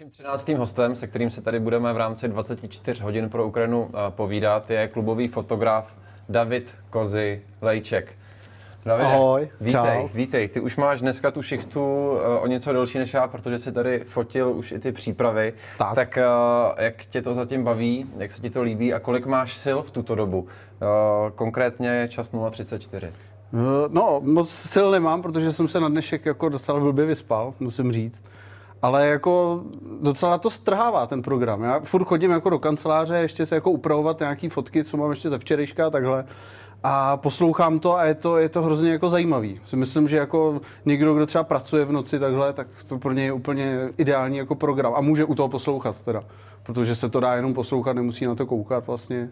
Naším 13. hostem, se kterým se tady budeme v rámci 24 hodin pro Ukrajinu eh, povídat, je klubový fotograf David Kozy Lejček. Davide, Ahoj, vítej, čau. vítej. Ty už máš dneska tu šichtu eh, o něco delší než já, protože jsi tady fotil už i ty přípravy. Tak. tak eh, jak tě to zatím baví, jak se ti to líbí a kolik máš sil v tuto dobu? Konkrétně čas 0.34. No, moc sil nemám, protože jsem se na dnešek jako docela blbě vyspal, musím říct ale jako docela to strhává ten program. Já furt chodím jako do kanceláře, ještě se jako upravovat nějaký fotky, co mám ještě ze včerejška a takhle. A poslouchám to a je to, je to hrozně jako zajímavý. Si myslím, že jako někdo, kdo třeba pracuje v noci takhle, tak to pro něj je úplně ideální jako program. A může u toho poslouchat teda. Protože se to dá jenom poslouchat, nemusí na to koukat vlastně.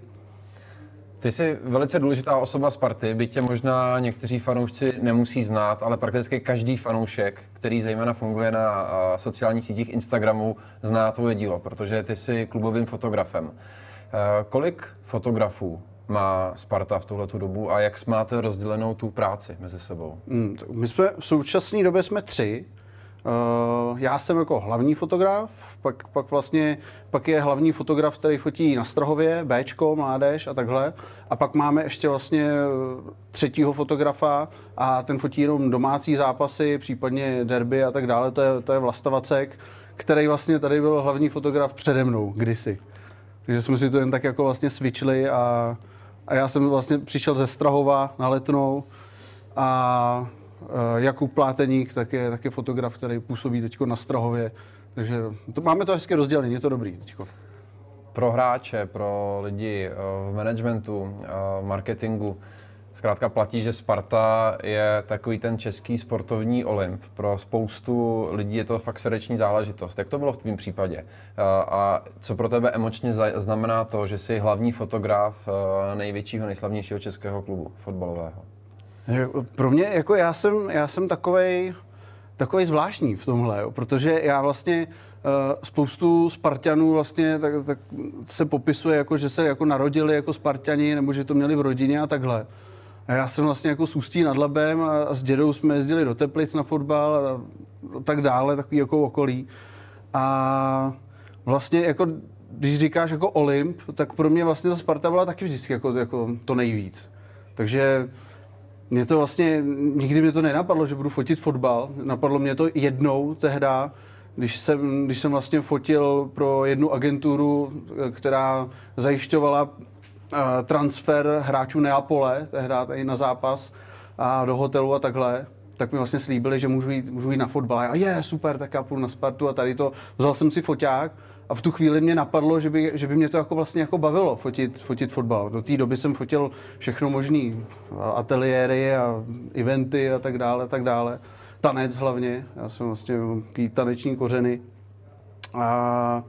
Ty jsi velice důležitá osoba Sparty, byť tě možná někteří fanoušci nemusí znát, ale prakticky každý fanoušek, který zejména funguje na sociálních sítích Instagramu, zná tvoje dílo, protože ty jsi klubovým fotografem. E, kolik fotografů má Sparta v tuhle dobu a jak máte rozdělenou tu práci mezi sebou? Hmm, my jsme v současné době jsme tři. E, já jsem jako hlavní fotograf, pak, pak vlastně pak je hlavní fotograf, který fotí na Strahově, Bčko, mládež a takhle. A pak máme ještě vlastně třetího fotografa a ten fotí jenom domácí zápasy, případně derby a tak dále. To je, to je Vlastavacek, který vlastně tady byl hlavní fotograf přede mnou kdysi. Takže jsme si to jen tak jako vlastně switchli a, a já jsem vlastně přišel ze Strahova na Letnou a Jakub Pláteník, tak je, tak je fotograf, který působí teď na Strahově takže to, máme to hezky rozdělené, je to dobrý teďko. Pro hráče, pro lidi eh, v managementu, eh, marketingu, zkrátka platí, že Sparta je takový ten český sportovní olymp. Pro spoustu lidí je to fakt srdeční záležitost. Jak to bylo v tvém případě? Eh, a co pro tebe emočně znamená to, že jsi hlavní fotograf největšího, nejslavnějšího českého klubu fotbalového? Pro mě, jako já jsem, já jsem takovej, takový zvláštní v tomhle, jo, protože já vlastně uh, spoustu Spartanů vlastně tak, tak se popisuje jako, že se jako narodili jako Spartani, nebo že to měli v rodině a takhle. A já jsem vlastně jako s Ústí nad Labem a, a s dědou jsme jezdili do Teplic na fotbal a, a tak dále, takový jako okolí. A vlastně jako, když říkáš jako Olymp, tak pro mě vlastně ta Sparta byla taky vždycky jako, jako to nejvíc. Takže mě to vlastně, nikdy mě to nenapadlo, že budu fotit fotbal. Napadlo mě to jednou tehda, když jsem, když jsem vlastně fotil pro jednu agenturu, která zajišťovala eh, transfer hráčů Neapole, tehdy tady na zápas a do hotelu a takhle, tak mi vlastně slíbili, že můžu jít, můžu jít na fotbal. A je, super, tak já půjdu na Spartu a tady to. Vzal jsem si foťák a v tu chvíli mě napadlo, že by, že by mě to jako vlastně jako bavilo fotit, fotit fotbal. Do té doby jsem fotil všechno možný, ateliéry a eventy a tak dále, tak dále. Tanec hlavně, já jsem vlastně taneční kořeny. A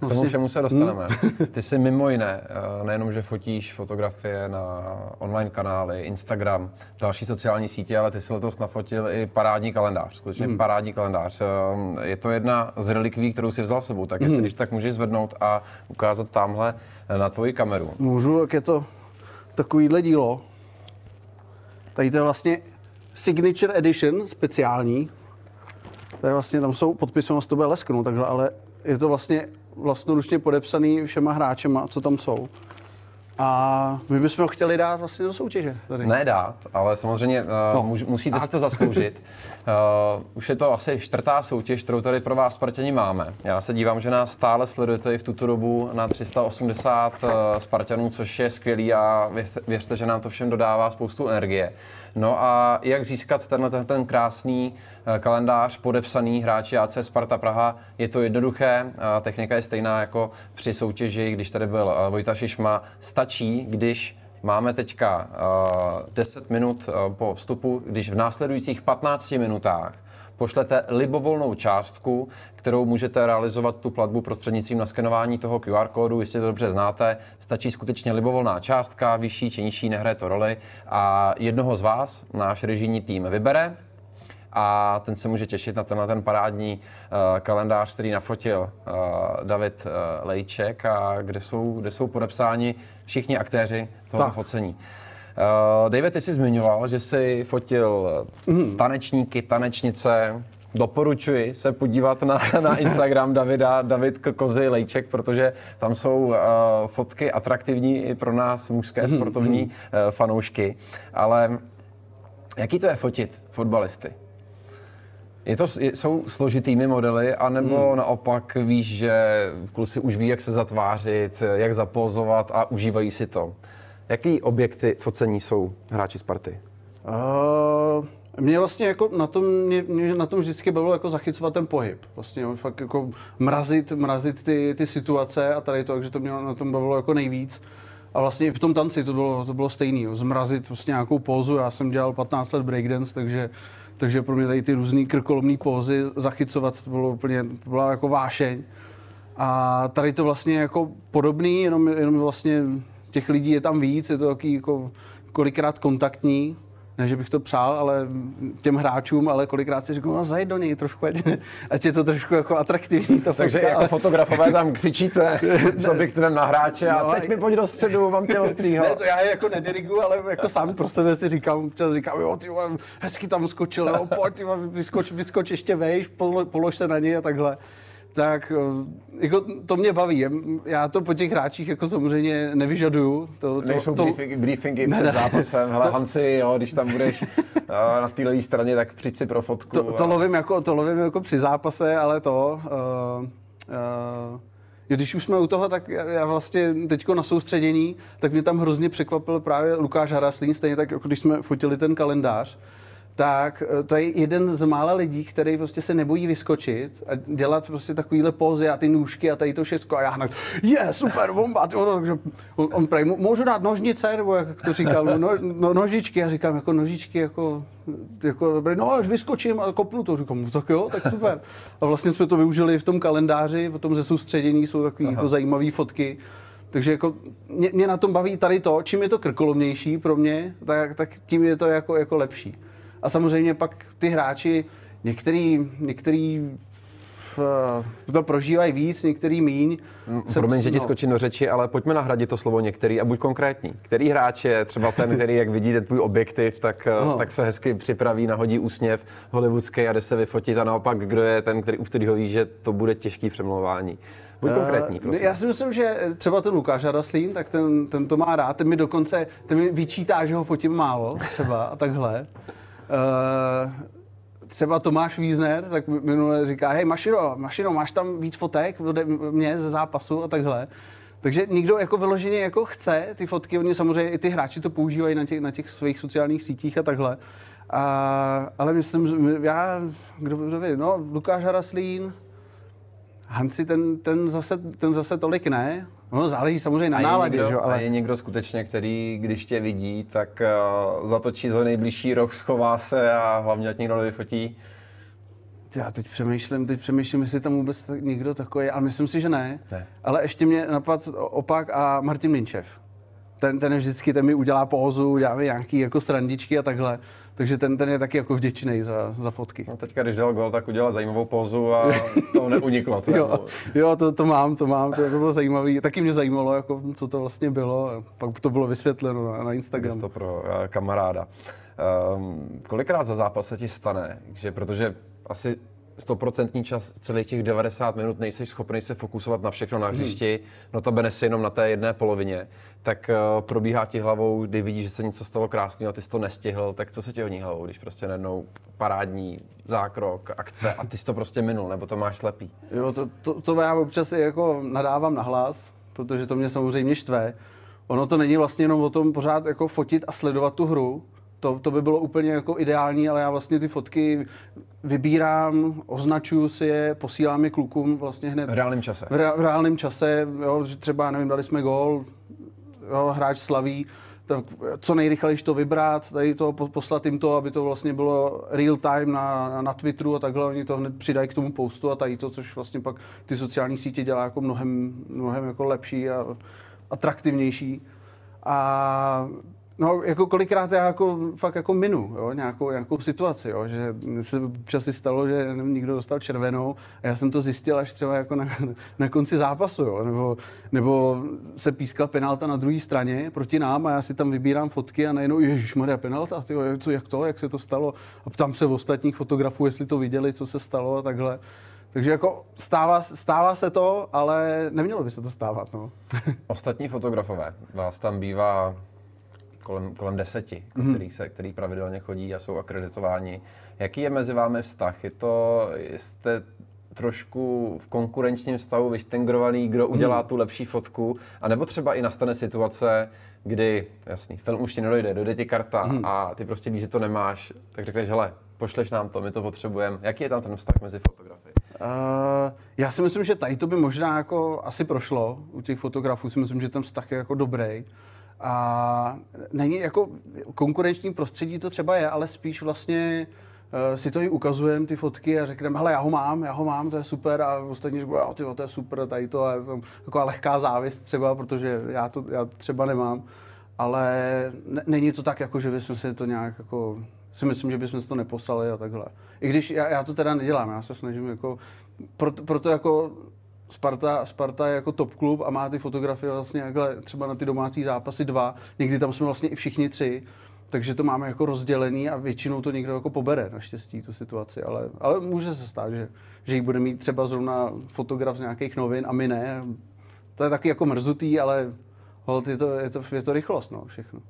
k tomu všemu se dostaneme. Hmm. Ty jsi mimo jiné, eh, nejenom, že fotíš fotografie na online kanály, Instagram, další sociální sítě, ale ty jsi letos nafotil i parádní kalendář, skutečně hmm. parádní kalendář. Eh, je to jedna z relikví, kterou si vzal sebou, tak jestli hmm. když tak můžeš zvednout a ukázat tamhle eh, na tvoji kameru. Můžu, jak je to takovýhle dílo. Tady to je vlastně Signature Edition, speciální. To je vlastně, tam jsou podpisy, to bude lesknout takhle, ale je to vlastně vlastnoručně podepsaný všema hráčema, co tam jsou. A my bychom ho chtěli dát vlastně do soutěže. Tady. Ne dát, ale samozřejmě uh, no. musíte tak. si to zasloužit. Uh, už je to asi čtvrtá soutěž, kterou tady pro vás Spartani máme. Já se dívám, že nás stále sledujete i v tuto dobu na 380 uh, Spartanů, což je skvělý a věřte, věřte, že nám to všem dodává spoustu energie. No a jak získat tenhle ten, krásný eh, kalendář podepsaný hráči AC Sparta Praha? Je to jednoduché, technika je stejná jako při soutěži, když tady byl eh, Vojta Šišma. Stačí, když Máme teďka uh, 10 minut po vstupu, když v následujících 15 minutách pošlete libovolnou částku, kterou můžete realizovat tu platbu prostřednictvím naskenování toho QR kódu, jestli to dobře znáte, stačí skutečně libovolná částka, vyšší či nižší, nehraje to roli. A jednoho z vás náš režijní tým vybere a ten se může těšit na tenhle ten parádní uh, kalendář, který nafotil uh, David uh, Lejček a kde jsou, kde jsou podepsáni všichni aktéři toho focení. Uh, David, ty jsi zmiňoval, že jsi fotil mm. tanečníky, tanečnice, doporučuji se podívat na, na Instagram Davida, David Kozy Lejček, protože tam jsou uh, fotky atraktivní i pro nás mužské mhm, sportovní uh, fanoušky. Ale jaký to je fotit fotbalisty? Je to, jsou složitými modely, anebo hmm. naopak víš, že kluci už ví, jak se zatvářit, jak zapozovat a užívají si to? Jaký objekty focení jsou hráči Sparty? Uh, mě vlastně jako na tom, mě, mě na tom vždycky bylo jako zachycovat ten pohyb. Vlastně fakt jako mrazit, mrazit ty, ty situace a tady to, takže to mě na tom bavilo jako nejvíc. A vlastně i v tom tanci to bylo, to bylo stejný, jo. zmrazit prostě nějakou pózu. Já jsem dělal 15 let breakdance, takže, takže pro mě tady ty různé krkolomné pózy zachycovat, to bylo úplně, to byla jako vášeň. A tady to vlastně jako podobný, jenom, jenom vlastně těch lidí je tam víc, je to taky jako kolikrát kontaktní, ne, že bych to přál, ale těm hráčům, ale kolikrát si řeknu, no zajď do něj trošku, ať, ať je to trošku jako atraktivní. To Takže fotka, jako ale... fotografové tam křičíte s objektivem na hráče a no, teď mi pojď do středu, mám tě ostrýho. Ne, to já je jako nedirigu, ale jako sám pro sebe si říkám, občas říkám, jo, ty hezky tam skočil, jo, pojď, ty vyskoč, vyskoč ještě vejš, polož se na něj a takhle tak eh, jako to mě baví. Já to po těch hráčích jako samozřejmě nevyžaduju. To, to, Nejsou to, briefingy, briefingy před ne, zápasem. Hele, Hanci, jo, když tam budeš eh, na té levé straně, tak přijď si pro fotku. To, to, lovím, jako, to lovím jako při zápase, ale to... Uh, uh, když už jsme u toho, tak já vlastně teďko na soustředění, tak mě tam hrozně překvapil právě Lukáš Haraslín, stejně tak, jako když jsme fotili ten kalendář, tak eh, to je jeden z mála lidí, který prostě se nebojí vyskočit a dělat prostě takovýhle pózy a ty nůžky a tady to všechno. A já hned, je, super, bomba. Takže on, on prej, můžu dát nožnice, nebo jak to říkal, no, no, no nožičky. Já říkám, jako nožičky, jako, jako dobré, no až vyskočím a kopnu to. Říkám, no, tak jo, tak super. A vlastně jsme to využili v tom kalendáři, potom ze soustředění jsou takové jako zajímavé fotky. Takže jako mě, mě, na tom baví tady to, čím je to krkolomnější pro mě, tak, tak tím je to jako, jako lepší. A samozřejmě pak ty hráči, některý, některý to prožívají víc, některý míň. Mm, promiň, že ti no. skočím do řeči, ale pojďme nahradit to slovo některý a buď konkrétní. Který hráč je třeba ten, který, jak vidíte tvůj objektiv, tak, no. tak se hezky připraví, nahodí úsměv hollywoodský a jde se vyfotit a naopak, kdo je ten, který, u kterého ví, že to bude těžký přemlouvání. Buď konkrétní, eh, prosím. Já si myslím, že třeba ten Lukáš Araslín, tak ten, ten to má rád, ten mi dokonce, ten mi vyčítá, že ho fotím málo třeba a takhle. Uh, třeba Tomáš Wiesner, tak minule říká, hej Maširo, Maširo, máš tam víc fotek ode mě ze zápasu a takhle. Takže někdo jako vyloženě jako chce ty fotky, oni samozřejmě i ty hráči to používají na těch, na těch svých sociálních sítích a takhle. A, ale myslím, já, kdo, kdo ví, no, Lukáš Haraslín, Hanci ten, ten, zase, ten zase tolik ne, No, záleží samozřejmě na náladě, že? Ale... A je někdo skutečně, který, když tě vidí, tak uh, zatočí za nejbližší roh, schová se a hlavně ať někdo nevyfotí? Já teď přemýšlím, teď přemýšlím, jestli tam vůbec někdo takový, ale myslím si, že ne. ne. Ale ještě mě napad opak a Martin Minčev. Ten, ten vždycky, ten mi udělá pózu, dělá nějaký jako srandičky a takhle. Takže ten, ten je taky jako vděčný za, za fotky. No teďka, když dal gol, tak udělal zajímavou pózu a to neuniklo. To jo, jo to, to, mám, to mám, to, to bylo zajímavé. Taky mě zajímalo, jako, co to vlastně bylo. Pak to bylo vysvětleno na, na Instagram. to pro uh, kamaráda. Um, kolikrát za zápas se ti stane, že protože asi stoprocentní čas, celých těch 90 minut nejsi schopný se fokusovat na všechno na hmm. hřišti, hmm. notabene si jenom na té jedné polovině, tak uh, probíhá ti hlavou, kdy vidíš, že se něco stalo krásného a ty jsi to nestihl, tak co se ti hodí hlavou, když prostě najednou parádní zákrok, akce a ty jsi to prostě minul, nebo to máš slepý? Jo, to, to, to já občas jako nadávám na hlas, protože to mě samozřejmě štve. Ono to není vlastně jenom o tom pořád jako fotit a sledovat tu hru, to, to by bylo úplně jako ideální, ale já vlastně ty fotky vybírám, označuju si je, posílám je klukům vlastně hned. V reálném čase. V, re, v reálném čase, jo, že třeba, nevím, dali jsme gól, jo, hráč slaví, tak co nejrychleji to vybrat, tady to poslat jim to, aby to vlastně bylo real time na, na Twitteru a takhle, oni to hned přidají k tomu postu a tady to, což vlastně pak ty sociální sítě dělá jako mnohem, mnohem jako lepší a atraktivnější. A No, jako kolikrát já jako fakt jako minu, jo, nějakou, nějakou situaci, jo, že se občas si stalo, že někdo dostal červenou a já jsem to zjistil až třeba jako na, na konci zápasu, jo, nebo, nebo se pískla penalta na druhé straně proti nám a já si tam vybírám fotky a najednou, Maria penalta, tyjo, co, jak to, jak se to stalo a ptám se v ostatních fotografů, jestli to viděli, co se stalo a takhle. Takže jako stává, stává se to, ale nemělo by se to stávat. No. Ostatní fotografové, vás tam bývá kolem, kolem deseti, mm-hmm. který, se, který pravidelně chodí a jsou akreditováni. Jaký je mezi vámi vztah? Je to, jste trošku v konkurenčním stavu vyštengrovaný, kdo mhm. udělá mm. tu lepší fotku, a nebo třeba i nastane situace, kdy, jasný, film už ti nedojde, dojde ti karta mm. a ty prostě víš, že to nemáš, tak řekneš, hele, pošleš nám to, my to potřebujeme. Jaký je tam ten vztah mezi fotografy? Uh, já si myslím, že tady to by možná jako asi prošlo. U těch fotografů si myslím, že ten vztah je jako dobrý. A není jako konkurenční prostředí to třeba je, ale spíš vlastně uh, si to i ukazujeme, ty fotky a řekneme, hele, já ho mám, já ho mám, to je super a ostatní říkají, jo, ty, to je super, tady to je taková lehká závist třeba, protože já to, já to třeba nemám. Ale n- není to tak, jako že bychom si to nějak jako si myslím, že bychom si to neposlali a takhle. I když já, já to teda nedělám, já se snažím jako, proto, proto jako Sparta, Sparta je jako top klub a má ty fotografie vlastně jakhle, třeba na ty domácí zápasy dva, někdy tam jsme vlastně i všichni tři, takže to máme jako rozdělený a většinou to někdo jako pobere, naštěstí, tu situaci, ale, ale může se stát, že, že ji bude mít třeba zrovna fotograf z nějakých novin a my ne. To je taky jako mrzutý, ale hold, je, to, je, to, je to rychlost, no, všechno.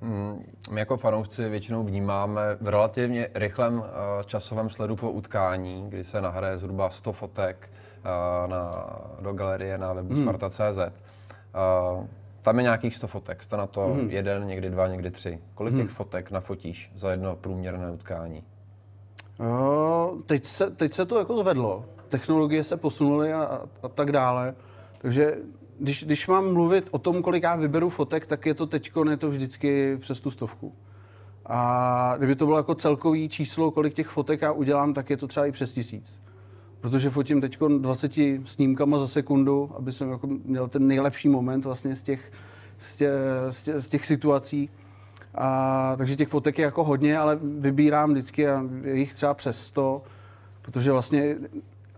Hmm, my jako fanoušci většinou vnímáme v relativně rychlém eh, časovém sledu po utkání, kdy se nahraje zhruba 100 fotek na, do galerie na webu hmm. Sparta.cz. Tam je nějakých 100 fotek, jste na to hmm. jeden, někdy dva, někdy tři. Kolik hmm. těch fotek nafotíš za jedno průměrné utkání? Uh, teď, se, teď se to jako zvedlo. Technologie se posunuly a, a tak dále. Takže když, když mám mluvit o tom, kolik já vyberu fotek, tak je to teď je to vždycky přes tu stovku. A kdyby to bylo jako celkový číslo, kolik těch fotek já udělám, tak je to třeba i přes tisíc. Protože fotím teď 20 snímkama za sekundu, aby jsem jako měl ten nejlepší moment vlastně z těch, z těch, z těch, z těch situací. A, takže těch fotek je jako hodně, ale vybírám vždycky a jich třeba přes 100, protože vlastně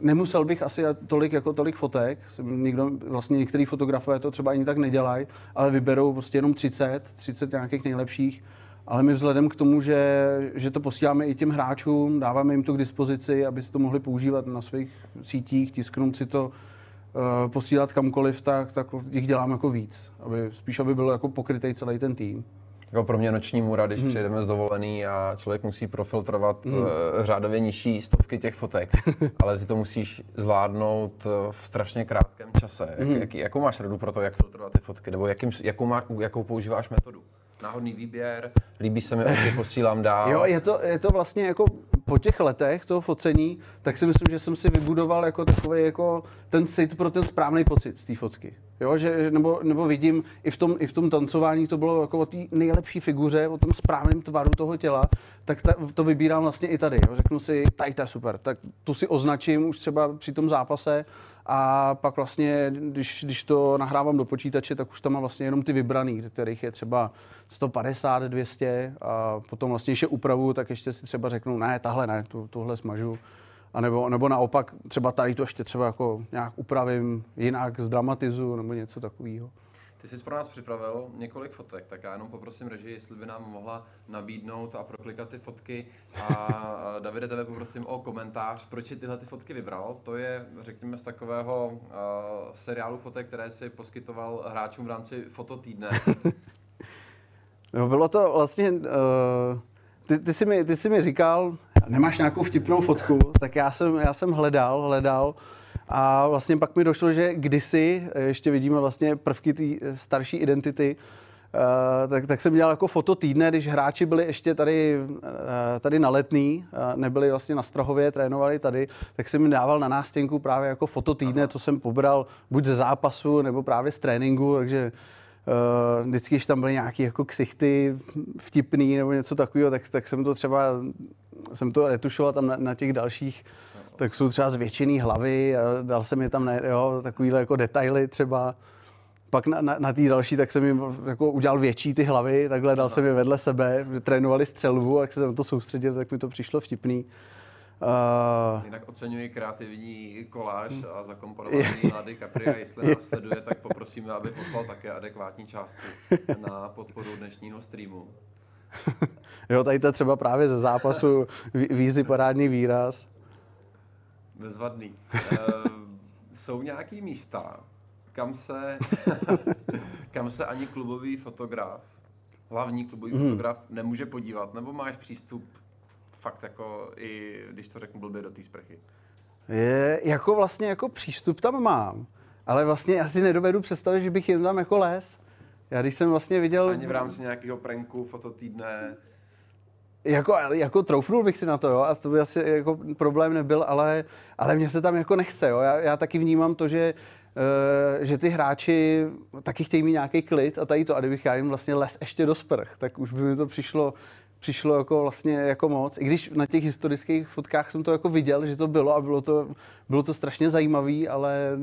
nemusel bych asi tolik jako tolik fotek. Nikdo, vlastně některý fotografové to třeba ani tak nedělají, ale vyberou prostě jenom 30, 30 nějakých nejlepších. Ale my vzhledem k tomu, že, že to posíláme i těm hráčům, dáváme jim to k dispozici, aby si to mohli používat na svých sítích, tisknout si to, uh, posílat kamkoliv, tak, tak jich děláme jako víc. Aby, spíš, aby byl jako pokrytý celý ten tým. Jako pro mě noční můra, když hmm. přijedeme z dovolený a člověk musí profiltrovat hmm. Eh, řádově nižší stovky těch fotek, ale ty to musíš zvládnout eh, v strašně krátkém čase. Jak, hmm. jak, jakou máš radu pro to, jak filtrovat ty fotky? Nebo jakým, jakou, má, jakou používáš metodu? Náhodný výběr, líbí se mi, ok, posílám dál. Jo, je to, je to vlastně jako po těch letech toho focení, tak si myslím, že jsem si vybudoval jako takový jako ten cit pro ten správný pocit z té fotky. Jo, že, nebo, nebo vidím, i v, tom, i v tom tancování to bylo jako o té nejlepší figuře, o tom správném tvaru toho těla, tak ta, to vybírám vlastně i tady. Jo. Řeknu si, tady to je super, tak tu si označím už třeba při tom zápase a pak vlastně, když, když to nahrávám do počítače, tak už tam mám vlastně jenom ty vybraný, kterých je třeba 150, 200 a potom vlastně, když je upravu, tak ještě si třeba řeknu, ne, tahle ne, tu, tuhle smažu. A nebo, nebo naopak třeba tady to ještě třeba jako nějak upravím, jinak zdramatizu nebo něco takového. Ty jsi pro nás připravil několik fotek, tak já jenom poprosím režii, jestli by nám mohla nabídnout a proklikat ty fotky. A Davide, tebe poprosím o komentář, proč si tyhle ty fotky vybral. To je, řekněme, z takového uh, seriálu fotek, které si poskytoval hráčům v rámci fototýdne. no, bylo to vlastně, uh, ty, ty, jsi mi, ty jsi mi říkal, nemáš nějakou vtipnou fotku, tak já jsem, já jsem hledal, hledal a vlastně pak mi došlo, že kdysi, ještě vidíme vlastně prvky té starší identity, Uh, tak, tak jsem dělal jako foto týdne, když hráči byli ještě tady, uh, tady na letný, uh, nebyli vlastně na Strahově, trénovali tady, tak jsem mi dával na nástěnku právě jako foto týdne, co jsem pobral buď ze zápasu, nebo právě z tréninku, takže uh, vždycky, když tam byly nějaké jako ksichty vtipný nebo něco takového, tak, tak jsem to třeba, jsem to retušoval tam na, na těch dalších, tak jsou třeba zvětšený hlavy a dal jsem je tam, ne, jo, takovýhle jako detaily třeba. pak na, na, na té další, tak jsem jim jako udělal větší ty hlavy, takhle dal no. jsem je vedle sebe, trénovali střelbu, jak se na to soustředil, tak mi to přišlo vtipný. Uh, Jinak oceňuji kreativní koláž a zakomponovaný na DiCaprio, jestli nás sleduje, tak poprosíme, aby poslal také adekvátní částku na podporu dnešního streamu. jo, tady to třeba právě ze zápasu vízy parádní výraz. Bezvadný. Uh, jsou nějaký místa, kam se, kam se ani klubový fotograf, hlavní klubový mm. fotograf nemůže podívat, nebo máš přístup fakt jako i, když to řeknu blbě, do té sprchy? Je, jako vlastně jako přístup tam mám, ale vlastně já si nedovedu představit, že bych jen tam jako les. Já když jsem vlastně viděl... Ani v rámci nějakého pranku, fototýdne, jako, jako troufnul bych si na to, jo, a to by asi jako problém nebyl, ale, ale mně se tam jako nechce, jo. Já, já taky vnímám to, že Uh, že ty hráči taky chtějí mít nějaký klid a tady to, a kdybych já jim vlastně les ještě do sprch, tak už by mi to přišlo, přišlo jako vlastně jako moc. I když na těch historických fotkách jsem to jako viděl, že to bylo a bylo to, bylo to strašně zajímavý, ale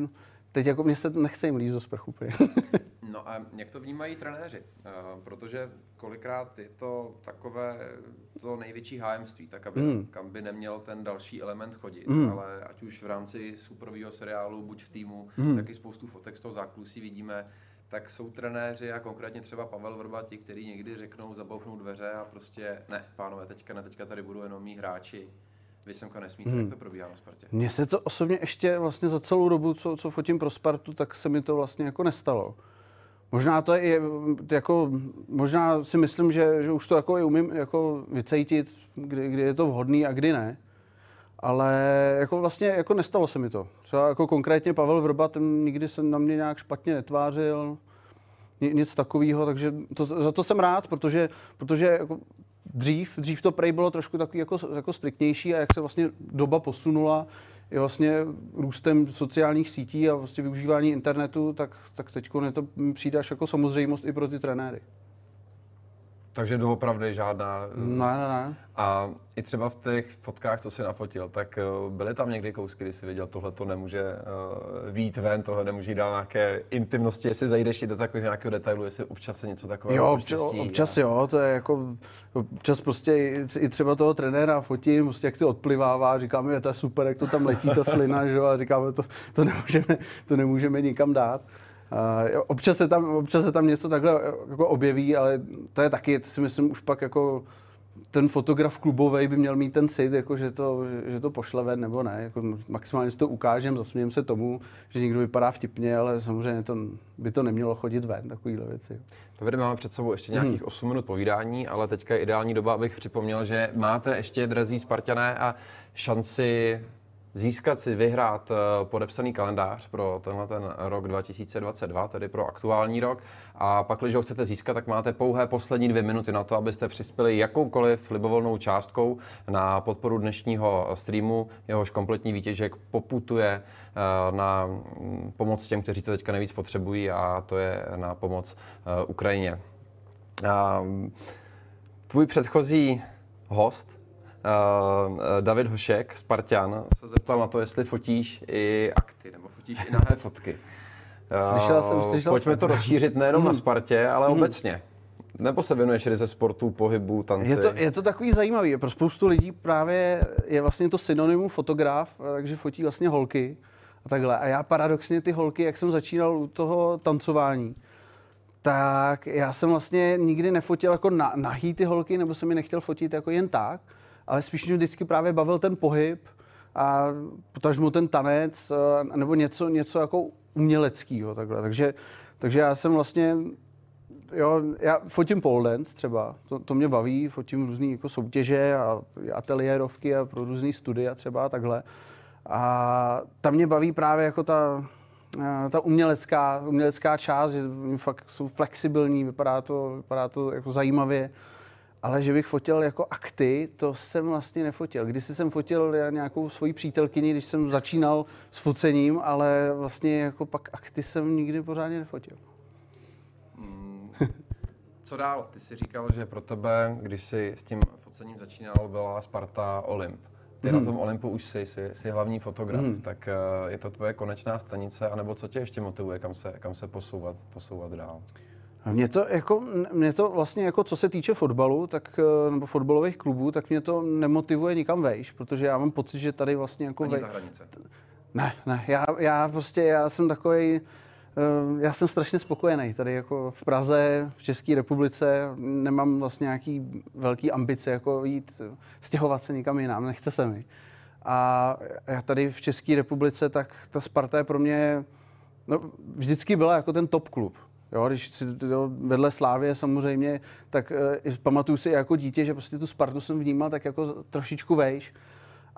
teď jako mě se nechce jim líst do sprchu. No a jak to vnímají trenéři? Uh, protože kolikrát je to takové to největší hájemství, tak aby, mm. kam by neměl ten další element chodit, mm. ale ať už v rámci superového seriálu, buď v týmu, mm. tak i spoustu fotek z toho záklusí vidíme, tak jsou trenéři a konkrétně třeba Pavel Vrba, ti, kteří někdy řeknou, zabouchnou dveře a prostě ne, pánové, teďka ne, teďka tady budou jenom mý hráči, vy semka nesmíte, hmm. jak to probíhá na Spartě? Mně se to osobně ještě vlastně za celou dobu, co, co fotím pro Spartu, tak se mi to vlastně jako nestalo. Možná to je jako, možná si myslím, že, že už to jako i umím jako vycejtit, kdy, kdy je to vhodný a kdy ne. Ale jako vlastně jako nestalo se mi to. Třeba jako konkrétně Pavel Vrba, ten nikdy se na mě nějak špatně netvářil, nic takového, takže to, za to jsem rád, protože, protože jako dřív, dřív to prej bylo trošku takový jako, jako striktnější a jak se vlastně doba posunula, je vlastně růstem sociálních sítí a vlastně využívání internetu, tak, tak teď to přijde až jako samozřejmost i pro ty trenéry. Takže doopravdy žádná... Ne, ne, ne. A i třeba v těch fotkách, co si nafotil, tak eh, byly tam někdy kousky, kdy jsi viděl, tohle to nemůže uh, výjít ven, tohle nemůže dát nějaké intimnosti, jestli zajdeš i do takového nějakého detailu, jestli občas se něco takového Jo, občas, občas jo, to je jako, občas prostě i, i třeba toho trenéra fotím, prostě jak si odplivává, říkáme, je to je super, jak to tam letí ta slina, že jo, a říkáme, to, to, nemůžeme, to nemůžeme nikam dát. Uh, občas, se tam, občas se tam něco takhle jako objeví, ale to je taky, to si myslím, už pak jako ten fotograf klubový by měl mít ten cit, jako že, to, že, to pošle ven nebo ne. Jako maximálně si to ukážem, zasmějeme se tomu, že někdo vypadá vtipně, ale samozřejmě to, by to nemělo chodit ven, takovýhle věci. Dobře, máme před sebou ještě nějakých hmm. 8 minut povídání, ale teďka je ideální doba, abych připomněl, že máte ještě, drazí Spartané, a šanci získat si, vyhrát eh, podepsaný kalendář pro tenhle ten rok 2022, tedy pro aktuální rok. A pak, když ho chcete získat, tak máte pouhé poslední dvě minuty na to, abyste přispěli jakoukoliv libovolnou částkou na podporu dnešního streamu. Jehož kompletní výtěžek poputuje eh, na mm, pomoc těm, kteří to teďka nejvíc potřebují a to je na pomoc eh, Ukrajině. Tvůj předchozí host, David Hošek, Spartan, se zeptal na to, jestli fotíš i akty, nebo fotíš i nahé fotky. Slyšel jsem, slyšel Pojďme jsem. to rozšířit nejenom hmm. na Spartě, ale hmm. obecně. Nebo se věnuješ ryze sportu, pohybu, tanci? Je to, je to takový zajímavý. Pro spoustu lidí právě je vlastně to synonymum fotograf, takže fotí vlastně holky a takhle. A já paradoxně ty holky, jak jsem začínal u toho tancování, tak já jsem vlastně nikdy nefotil jako na, nahý ty holky, nebo jsem mi nechtěl fotit jako jen tak ale spíš mě vždycky právě bavil ten pohyb a potažmu ten tanec eh, nebo něco, něco jako uměleckého takhle. Takže, takže já jsem vlastně jo, já fotím pole dance třeba, to, to mě baví, fotím různé jako soutěže a ateliérovky a pro různé studia třeba takhle. A tam mě baví právě jako ta, eh, ta umělecká, umělecká část, že fakt jsou flexibilní, vypadá to, vypadá to jako zajímavě ale že bych fotil jako akty, to jsem vlastně nefotil. Když jsem fotil nějakou svoji přítelkyni, když jsem začínal s focením, ale vlastně jako pak akty jsem nikdy pořádně nefotil. Hmm. Co dál? Ty jsi říkal, že pro tebe, když jsi s tím focením začínal, byla Sparta Olymp. ty hmm. na tom Olympu už jsi, jsi, jsi hlavní fotograf, hmm. tak uh, je to tvoje konečná stanice, anebo co tě ještě motivuje, kam se, kam se posouvat, posouvat dál? Mě to, jako, mě to vlastně, jako co se týče fotbalu, tak, eh, nebo fotbalových klubů, tak mě to nemotivuje nikam vejš, protože já mám pocit, že tady vlastně jako... Ani vej... za hranice. Ne, ne, já, já prostě, já jsem takový, eh, já jsem strašně spokojený tady jako v Praze, v České republice, nemám vlastně nějaký velký ambice jako jít, stěhovat se nikam jinam, nechce se mi. A já tady v České republice, tak ta Sparta je pro mě, no, vždycky byla jako ten top klub. Jo, když si jo, vedle Slávě samozřejmě, tak e, pamatuju si jako dítě, že prostě tu Spartu jsem vnímal tak jako trošičku vejš.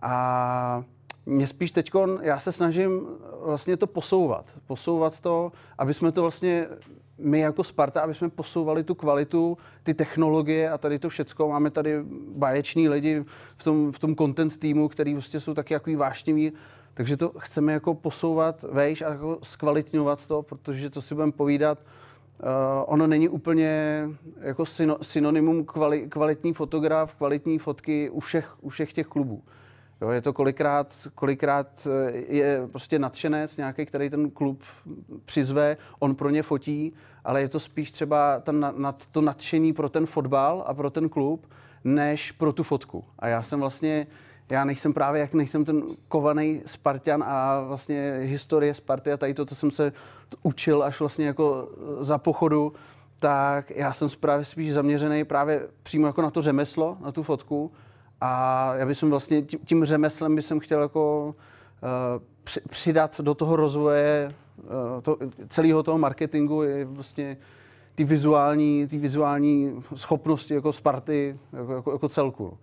A mě spíš teď, já se snažím vlastně to posouvat. Posouvat to, aby jsme to vlastně my jako Sparta, aby jsme posouvali tu kvalitu, ty technologie a tady to všecko. Máme tady báječní lidi v tom, v tom content týmu, který vlastně jsou taky jako vášniví. Takže to chceme jako posouvat vejš a jako zkvalitňovat to, protože to si budeme povídat, ono není úplně jako synonymum kvali, kvalitní fotograf, kvalitní fotky u všech, u všech těch klubů. Jo, je to kolikrát, kolikrát eh, je prostě nadšenec nějaký, který ten klub přizve, on pro ně fotí, ale je to spíš třeba ten, nad, to nadšení pro ten fotbal a pro ten klub, než pro tu fotku. A já jsem vlastně, já nejsem právě, jak nejsem ten kovaný Spartan a vlastně historie Sparty a tady to, to jsem se učil až vlastně jako za pochodu, tak já jsem právě spíš zaměřený právě přímo jako na to řemeslo, na tu fotku. A já bych vlastně tím, tím řemeslem bych chtěl jako uh, přidat do toho rozvoje uh, to, celého toho marketingu je vlastně ty vizuální, ty vizuální schopnosti jako Sparty, jako, jako, jako celku.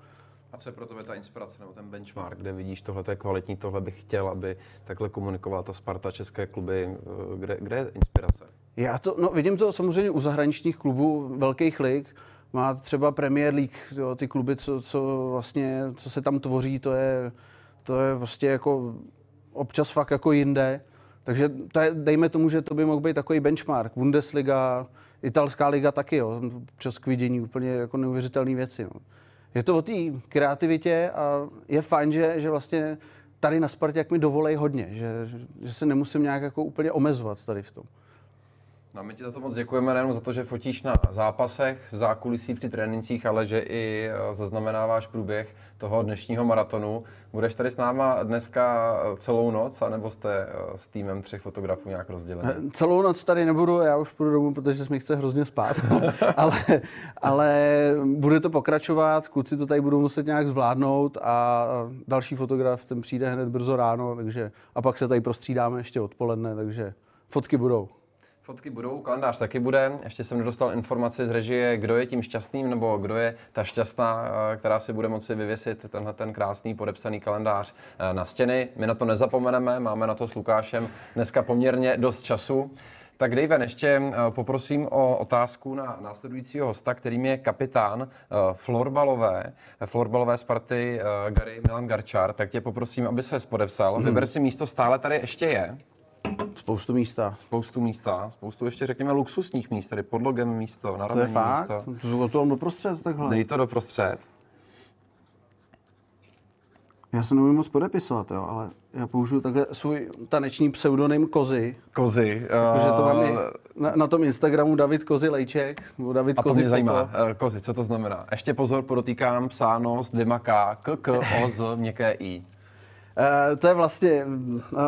A co je pro tebe ta inspirace nebo ten benchmark, kde vidíš, tohle je kvalitní, tohle bych chtěl, aby takhle komunikovala ta Sparta, české kluby, eh, kde, kde je inspirace? Já to, no, vidím to samozřejmě u zahraničních klubů, velkých lig, má třeba Premier League, jo, ty kluby, co, co vlastně, co se tam tvoří, to je, to je vlastně jako občas fakt jako jinde. Takže je, dejme tomu, že to by mohl být takový benchmark. Bundesliga, italská liga taky, jo, občas k vidění úplně jako neuvěřitelné věci. No je to o té kreativitě a je fajn, že, že vlastně tady na Spartě jak mi dovolej hodně, že, že se nemusím nějak jako úplně omezovat tady v tom. No my ti za to moc děkujeme nejen za to, že fotíš na zápasech, v zákulisí při trénincích, ale že i eh, zaznamenáváš průběh toho dnešního maratonu. Budeš tady s náma dneska eh, celou noc, anebo jste eh, s týmem třech fotografů nějak rozděleni? Celou noc tady nebudu, já už půjdu domů, protože mi chce hrozně spát. ale, ale bude to pokračovat, kluci to tady budou muset nějak zvládnout a další fotograf, ten přijde hned brzo ráno, takže a pak se tady prostřídáme ještě odpoledne, takže fotky budou. Fotky budou, kalendář taky bude. Ještě jsem nedostal informaci z režie, kdo je tím šťastným, nebo kdo je ta šťastná, eh, která si bude moci vyvěsit tenhle ten krásný podepsaný kalendář eh, na stěny. My na to nezapomeneme, máme na to s Lukášem dneska poměrně dost času. Tak Dave, ještě eh, poprosím o otázku na následujícího hosta, kterým je kapitán florbalové, florbalové Sparty Gary Milan Garčar. Tak tě poprosím, aby se podepsal. Hmm. Vyber si místo, stále tady ještě je. Spoustu místa. Spoustu místa, spoustu ještě řekněme luxusních míst, tady podlogem místo, na rameni místo. To to doprostřed takhle. Dej to doprostřed. Já se nemůžu moc podepisovat, jo, ale já použiju takhle svůj taneční pseudonym Kozy. Kozy. Takže to mám uh, na, na, tom Instagramu David Kozy Lejček, nebo David a to Kozy mě zajímá. Uh, kozy, co to znamená? Ještě pozor, podotýkám psáno s dvěma K, K, K, O, Z, měkké I. Uh, to je vlastně... Uh,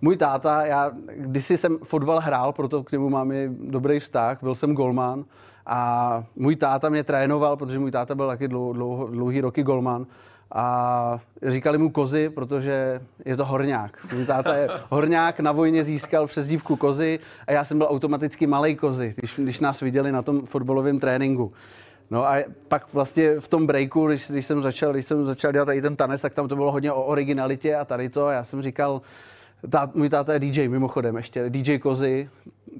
můj táta, já kdysi jsem fotbal hrál, proto k němu mám i dobrý vztah, byl jsem golman a můj táta mě trénoval, protože můj táta byl taky dlou, dlou, dlouhý roky golman a říkali mu kozy, protože je to horňák. Můj táta je horňák, na vojně získal přezdívku kozy a já jsem byl automaticky malý kozy, když, když nás viděli na tom fotbalovém tréninku. No a pak vlastně v tom breaku, když, když, jsem začal, když jsem začal dělat tady ten tanec, tak tam to bylo hodně o originalitě a tady to. A já jsem říkal, Tát, můj táta je DJ mimochodem ještě, DJ Kozy,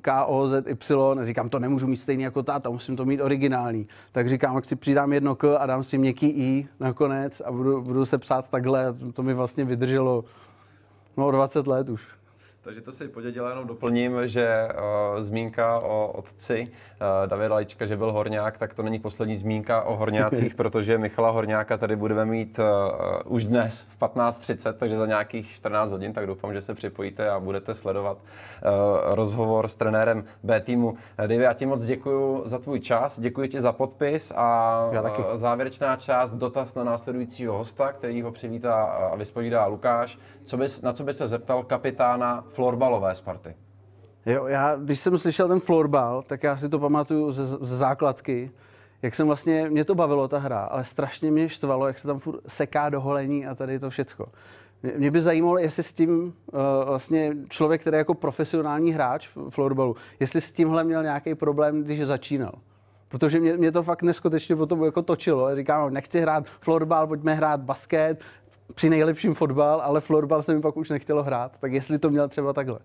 K-O-Z-Y, říkám, to nemůžu mít stejně jako táta, musím to mít originální. Tak říkám, jak si přidám jedno K a dám si měkký I nakonec a budu, budu se psát takhle, to mi vlastně vydrželo no, 20 let už. Takže to si podědila, jenom doplním, že uh, zmínka o otci uh, Davida Lajčka, že byl horňák, tak to není poslední zmínka o horňácích, protože Michala Horňáka tady budeme mít uh, už dnes v 15.30, takže za nějakých 14 hodin, tak doufám, že se připojíte a budete sledovat uh, rozhovor s trenérem B týmu. Davy, já ti moc děkuji za tvůj čas, děkuji ti za podpis a uh, závěrečná část dotaz na následujícího hosta, který ho přivítá a vyspovídá Lukáš. Co bys, na co by se zeptal kapitána florbalové Sparty? Jo, já, když jsem slyšel ten florbal, tak já si to pamatuju ze, ze základky, jak jsem vlastně, mě to bavilo ta hra, ale strašně mě štvalo, jak se tam furt seká do holení a tady to všecko. Mě by zajímalo, jestli s tím uh, vlastně člověk, který je jako profesionální hráč florbalu, jestli s tímhle měl nějaký problém, když začínal. Protože mě, mě to fakt neskutečně potom jako točilo. Říkám, nechci hrát florbal, pojďme hrát basket, při nejlepším fotbal, ale florbal se mi pak už nechtělo hrát. Tak jestli to měl třeba takhle.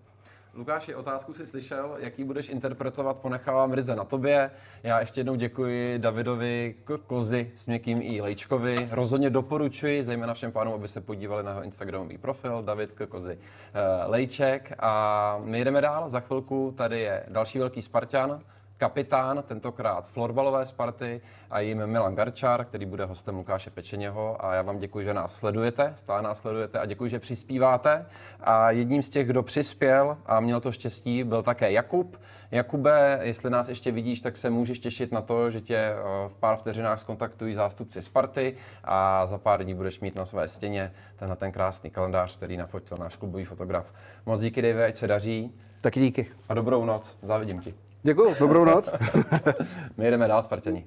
Lukáši, otázku si slyšel, jaký budeš interpretovat, ponechávám ryze na tobě. Já ještě jednou děkuji Davidovi Kozi s měkkým i Lejčkovi. Rozhodně doporučuji, zejména všem pánům, aby se podívali na jeho Instagramový profil David Kozy eh, Lejček. A my jdeme dál, za chvilku tady je další velký Spartan, kapitán, tentokrát florbalové Sparty a jim Milan Garčar, který bude hostem Lukáše Pečeněho a já vám děkuji, že nás sledujete, stále nás sledujete a děkuji, že přispíváte. A jedním z těch, kdo přispěl a měl to štěstí, byl také Jakub. Jakube, jestli nás ještě vidíš, tak se můžeš těšit na to, že tě eh, v pár vteřinách skontaktují zástupci Sparty a za pár dní budeš mít na své stěně tenhle ten krásný kalendář, který nafotil náš klubový fotograf. Moc díky, Dave, ať se daří. Taky díky. A dobrou noc, závidím ti. Děkuji, dobrou noc. My jdeme dál, Spartění.